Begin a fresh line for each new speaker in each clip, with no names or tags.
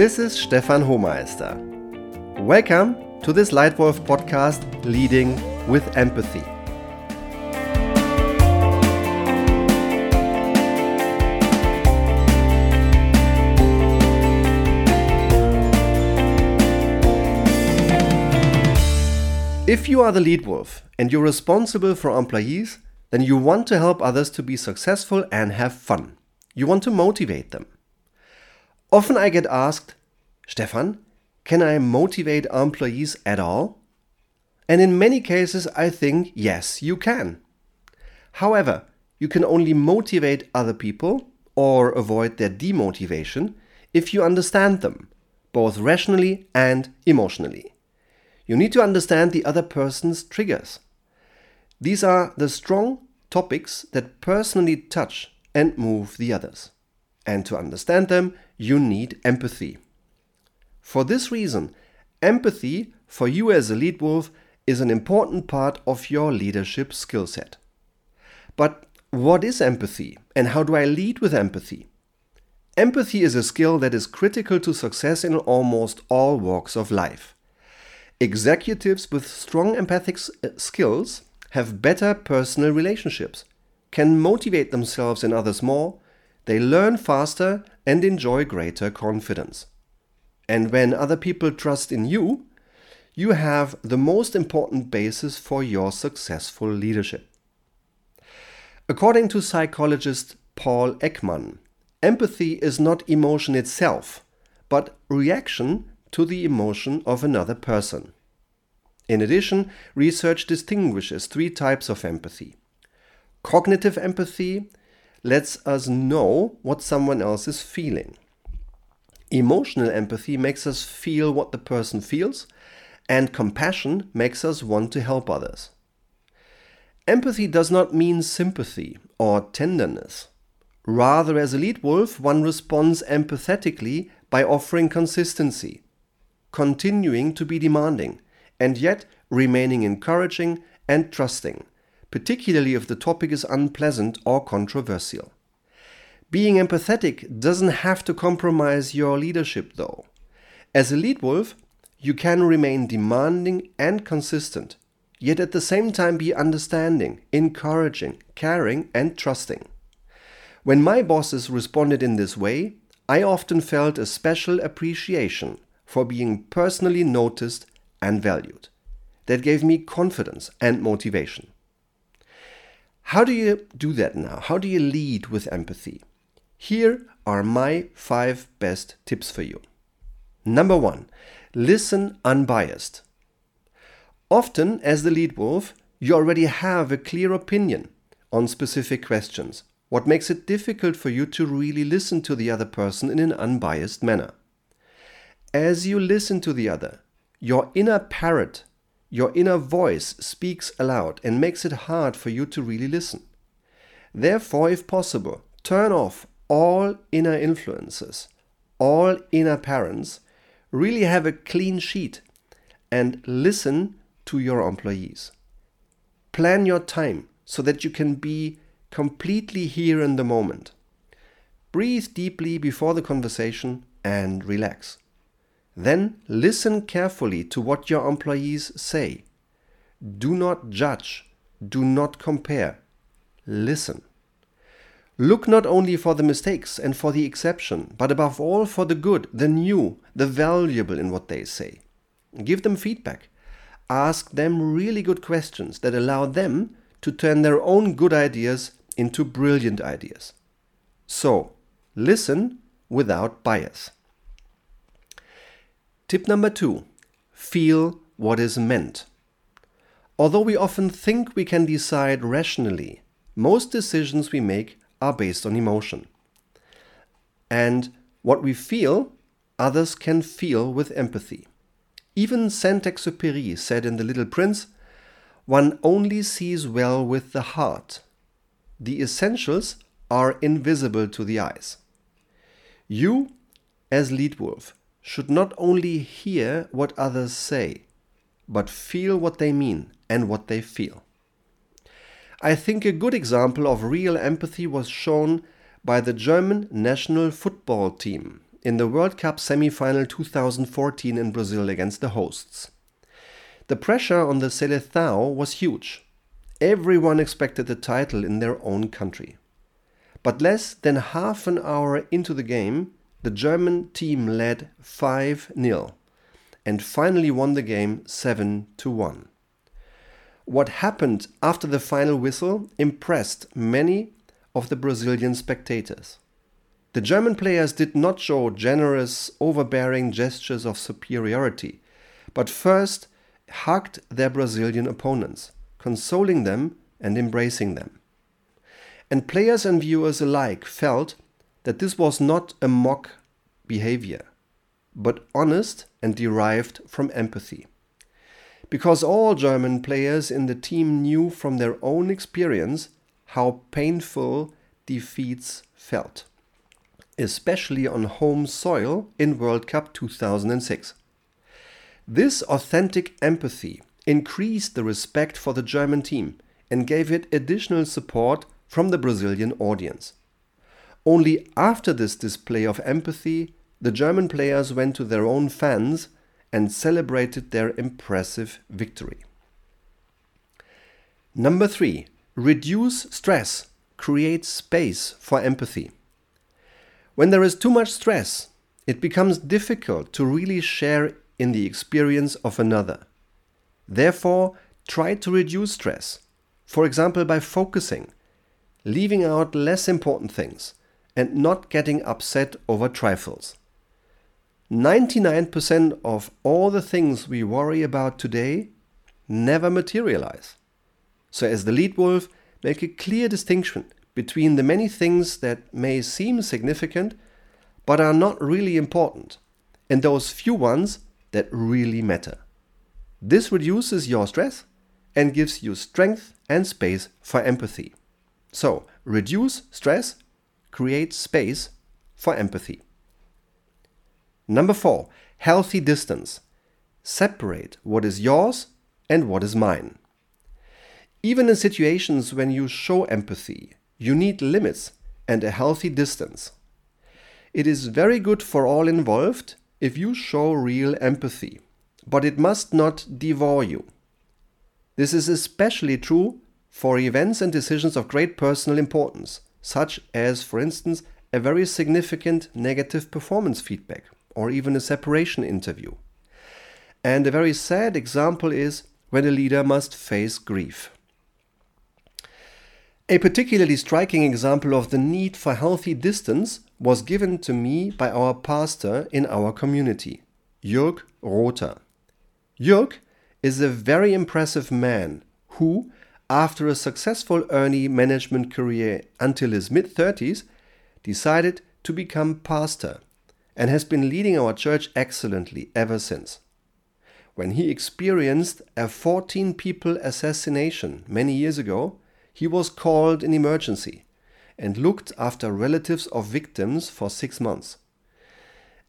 This is Stefan Hohmeister. Welcome to this Leitwolf podcast, Leading with Empathy. If you are the lead wolf and you're responsible for employees, then you want to help others to be successful and have fun. You want to motivate them. Often I get asked, Stefan, can I motivate employees at all? And in many cases, I think yes, you can. However, you can only motivate other people or avoid their demotivation if you understand them, both rationally and emotionally. You need to understand the other person's triggers. These are the strong topics that personally touch and move the others. And to understand them, you need empathy. For this reason, empathy for you as a lead wolf is an important part of your leadership skill set. But what is empathy and how do I lead with empathy? Empathy is a skill that is critical to success in almost all walks of life. Executives with strong empathic uh, skills have better personal relationships, can motivate themselves and others more, they learn faster and enjoy greater confidence. And when other people trust in you, you have the most important basis for your successful leadership. According to psychologist Paul Ekman, empathy is not emotion itself, but reaction to the emotion of another person. In addition, research distinguishes three types of empathy. Cognitive empathy lets us know what someone else is feeling. Emotional empathy makes us feel what the person feels, and compassion makes us want to help others. Empathy does not mean sympathy or tenderness. Rather, as a lead wolf, one responds empathetically by offering consistency, continuing to be demanding, and yet remaining encouraging and trusting, particularly if the topic is unpleasant or controversial. Being empathetic doesn't have to compromise your leadership, though. As a lead wolf, you can remain demanding and consistent, yet at the same time be understanding, encouraging, caring, and trusting. When my bosses responded in this way, I often felt a special appreciation for being personally noticed and valued. That gave me confidence and motivation. How do you do that now? How do you lead with empathy? Here are my five best tips for you. Number one, listen unbiased. Often, as the lead wolf, you already have a clear opinion on specific questions, what makes it difficult for you to really listen to the other person in an unbiased manner. As you listen to the other, your inner parrot, your inner voice speaks aloud and makes it hard for you to really listen. Therefore, if possible, turn off all inner influences, all inner parents, really have a clean sheet and listen to your employees. Plan your time so that you can be completely here in the moment. Breathe deeply before the conversation and relax. Then listen carefully to what your employees say. Do not judge. Do not compare. Listen. Look not only for the mistakes and for the exception, but above all for the good, the new, the valuable in what they say. Give them feedback. Ask them really good questions that allow them to turn their own good ideas into brilliant ideas. So, listen without bias. Tip number two feel what is meant. Although we often think we can decide rationally, most decisions we make are based on emotion. And what we feel, others can feel with empathy. Even Saint Exupéry said in The Little Prince, one only sees well with the heart. The essentials are invisible to the eyes. You, as lead wolf, should not only hear what others say, but feel what they mean and what they feel. I think a good example of real empathy was shown by the German national football team in the World Cup semi-final 2014 in Brazil against the hosts. The pressure on the Seleção was huge. Everyone expected the title in their own country. But less than half an hour into the game, the German team led 5 0 and finally won the game 7 1. What happened after the final whistle impressed many of the Brazilian spectators. The German players did not show generous, overbearing gestures of superiority, but first hugged their Brazilian opponents, consoling them and embracing them. And players and viewers alike felt that this was not a mock behavior, but honest and derived from empathy. Because all German players in the team knew from their own experience how painful defeats felt, especially on home soil in World Cup 2006. This authentic empathy increased the respect for the German team and gave it additional support from the Brazilian audience. Only after this display of empathy, the German players went to their own fans and celebrated their impressive victory. Number three, reduce stress, create space for empathy. When there is too much stress, it becomes difficult to really share in the experience of another. Therefore, try to reduce stress, for example, by focusing, leaving out less important things, and not getting upset over trifles. 99% of all the things we worry about today never materialize. So, as the lead wolf, make a clear distinction between the many things that may seem significant but are not really important, and those few ones that really matter. This reduces your stress and gives you strength and space for empathy. So, reduce stress, create space for empathy. Number four, healthy distance. Separate what is yours and what is mine. Even in situations when you show empathy, you need limits and a healthy distance. It is very good for all involved if you show real empathy, but it must not devour you. This is especially true for events and decisions of great personal importance, such as, for instance, a very significant negative performance feedback or even a separation interview. And a very sad example is when a leader must face grief. A particularly striking example of the need for healthy distance was given to me by our pastor in our community, Jörg Rother. Jörg is a very impressive man who, after a successful early management career until his mid 30s, decided to become pastor and has been leading our church excellently ever since. When he experienced a 14 people assassination many years ago, he was called in emergency and looked after relatives of victims for six months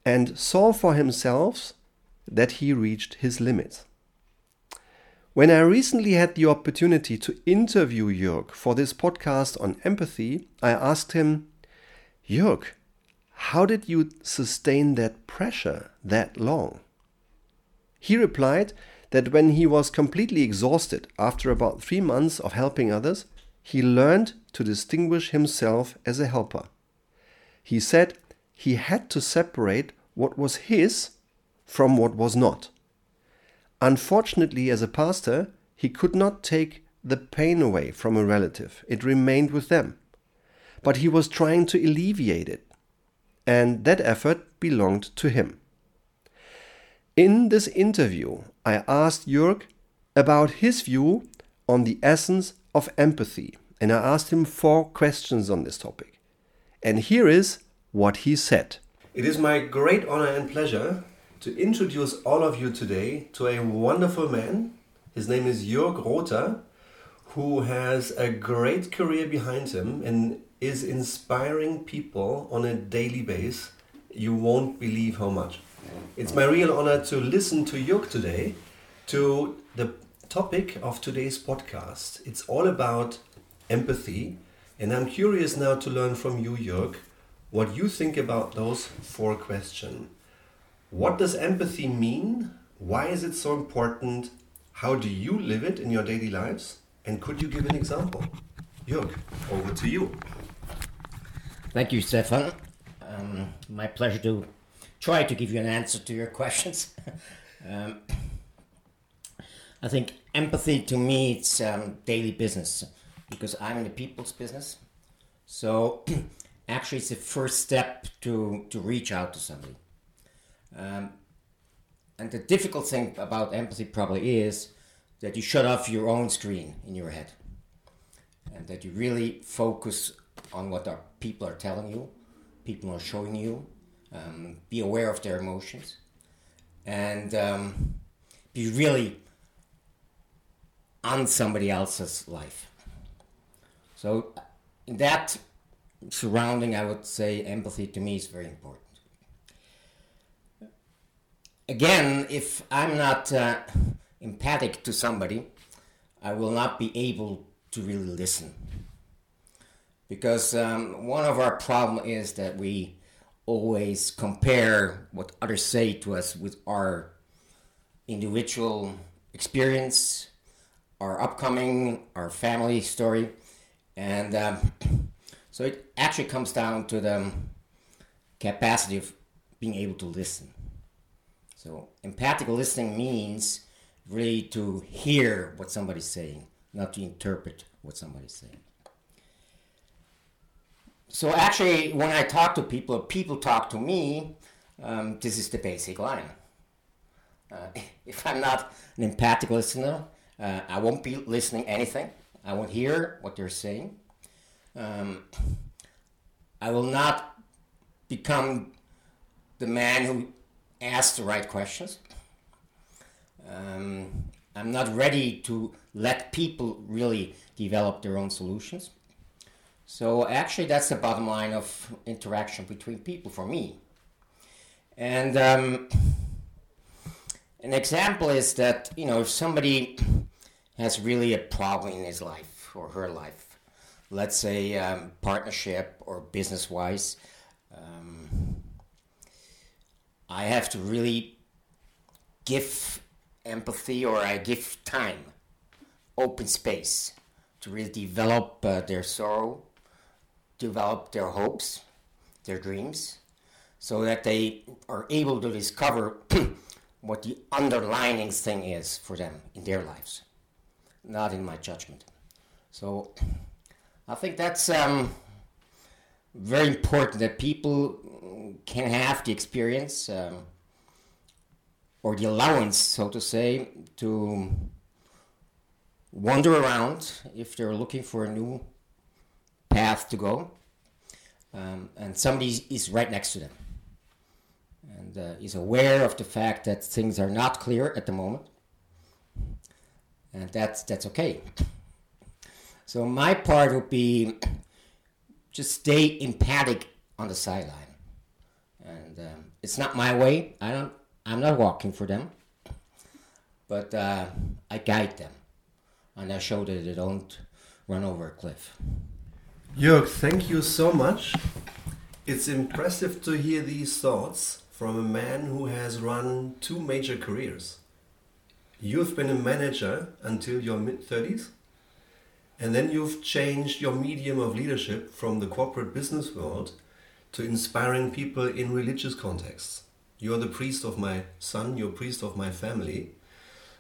and saw for himself that he reached his limits. When I recently had the opportunity to interview Jörg for this podcast on empathy, I asked him, Jörg, how did you sustain that pressure that long? He replied that when he was completely exhausted after about three months of helping others, he learned to distinguish himself as a helper. He said he had to separate what was his from what was not. Unfortunately, as a pastor, he could not take the pain away from a relative, it remained with them. But he was trying to alleviate it and that effort belonged to him. In this interview, I asked Jörg about his view on the essence of empathy, and I asked him four questions on this topic. And here is what he said. It is my great honor and pleasure to introduce all of you today to a wonderful man. His name is Jörg Rother, who has a great career behind him and is inspiring people on a daily basis. You won't believe how much. It's my real honor to listen to Jörg today, to the topic of today's podcast. It's all about empathy, and I'm curious now to learn from you, Jörg, what you think about those four questions. What does empathy mean? Why is it so important? How do you live it in your daily lives? And could you give an example? Jörg, over to you.
Thank you, Stefan. Um, my pleasure to try to give you an answer to your questions. um, I think empathy to me it's um, daily business because I'm in the people's business. So actually, it's the first step to to reach out to somebody. Um, and the difficult thing about empathy probably is that you shut off your own screen in your head, and that you really focus on what our people are telling you, people are showing you. Um, be aware of their emotions, and um, be really on somebody else's life. So, in that surrounding, I would say empathy to me is very important. Again, if I'm not uh, empathic to somebody, I will not be able to really listen. Because um, one of our problem is that we always compare what others say to us with our individual experience, our upcoming, our family story, and um, so it actually comes down to the capacity of being able to listen. So empathic listening means really to hear what somebody's saying, not to interpret what somebody's saying. So actually, when I talk to people, people talk to me. Um, this is the basic line. Uh, if I'm not an empathic listener, uh, I won't be listening anything. I won't hear what they're saying. Um, I will not become the man who asks the right questions. Um, I'm not ready to let people really develop their own solutions. So actually, that's the bottom line of interaction between people for me. And um, an example is that you know if somebody has really a problem in his life or her life, let's say um, partnership or business wise, um, I have to really give empathy or I give time, open space to really develop uh, their sorrow, develop their hopes, their dreams, so that they are able to discover what the underlining thing is for them in their lives not in my judgment. So I think that's um, very important that people can have the experience um, or the allowance, so to say, to wander around if they're looking for a new path to go. Um, and somebody is right next to them and uh, is aware of the fact that things are not clear at the moment and that's that's okay. So my part would be just stay empathic on the sideline, and um, it's not my way. I don't. I'm not walking for them, but uh, I guide them, and I show that they don't run over a cliff.
Jörg, thank you so much. It's impressive to hear these thoughts from a man who has run two major careers. You've been a manager until your mid 30s, and then you've changed your medium of leadership from the corporate business world to inspiring people in religious contexts. You're the priest of my son, you're priest of my family,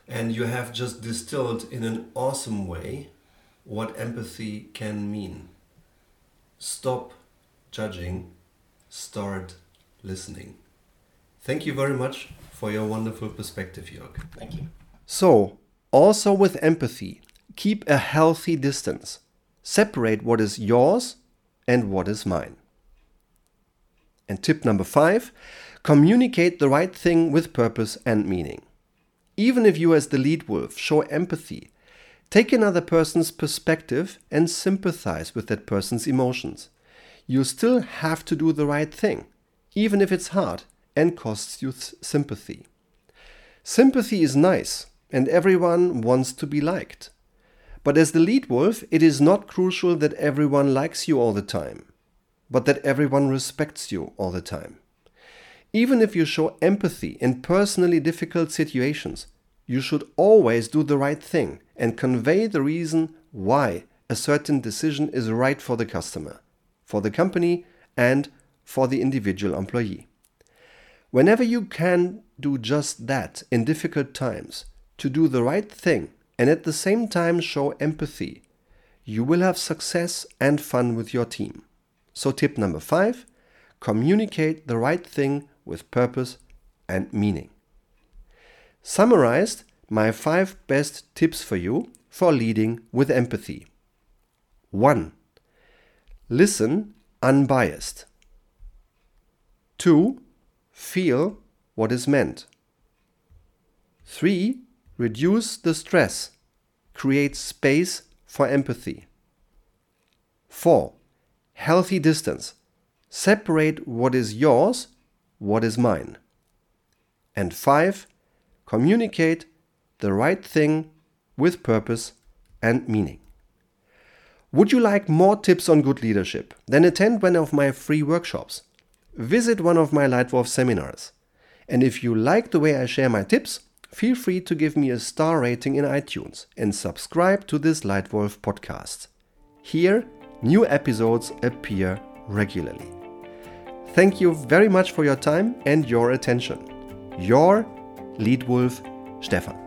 and you have just distilled in an awesome way what empathy can mean. Stop judging, start listening. Thank you very much for your wonderful perspective, Jörg.
Thank you.
So, also with empathy, keep a healthy distance. Separate what is yours and what is mine. And tip number five communicate the right thing with purpose and meaning. Even if you, as the lead wolf, show empathy, take another person's perspective and sympathize with that person's emotions. You still have to do the right thing, even if it's hard and costs you sympathy. Sympathy is nice, and everyone wants to be liked. But as the lead wolf, it is not crucial that everyone likes you all the time. But that everyone respects you all the time. Even if you show empathy in personally difficult situations, you should always do the right thing and convey the reason why a certain decision is right for the customer, for the company, and for the individual employee. Whenever you can do just that in difficult times, to do the right thing and at the same time show empathy, you will have success and fun with your team. So, tip number five communicate the right thing with purpose and meaning. Summarized, my five best tips for you for leading with empathy. 1. Listen unbiased. 2. Feel what is meant. 3. Reduce the stress. Create space for empathy. 4. Healthy distance. Separate what is yours, what is mine. And 5. Communicate the right thing with purpose and meaning. Would you like more tips on good leadership? Then attend one of my free workshops. Visit one of my Leitwolf seminars. And if you like the way I share my tips, feel free to give me a star rating in iTunes and subscribe to this Leitwolf podcast. Here, new episodes appear regularly. Thank you very much for your time and your attention. Your Leadwolf Stefan.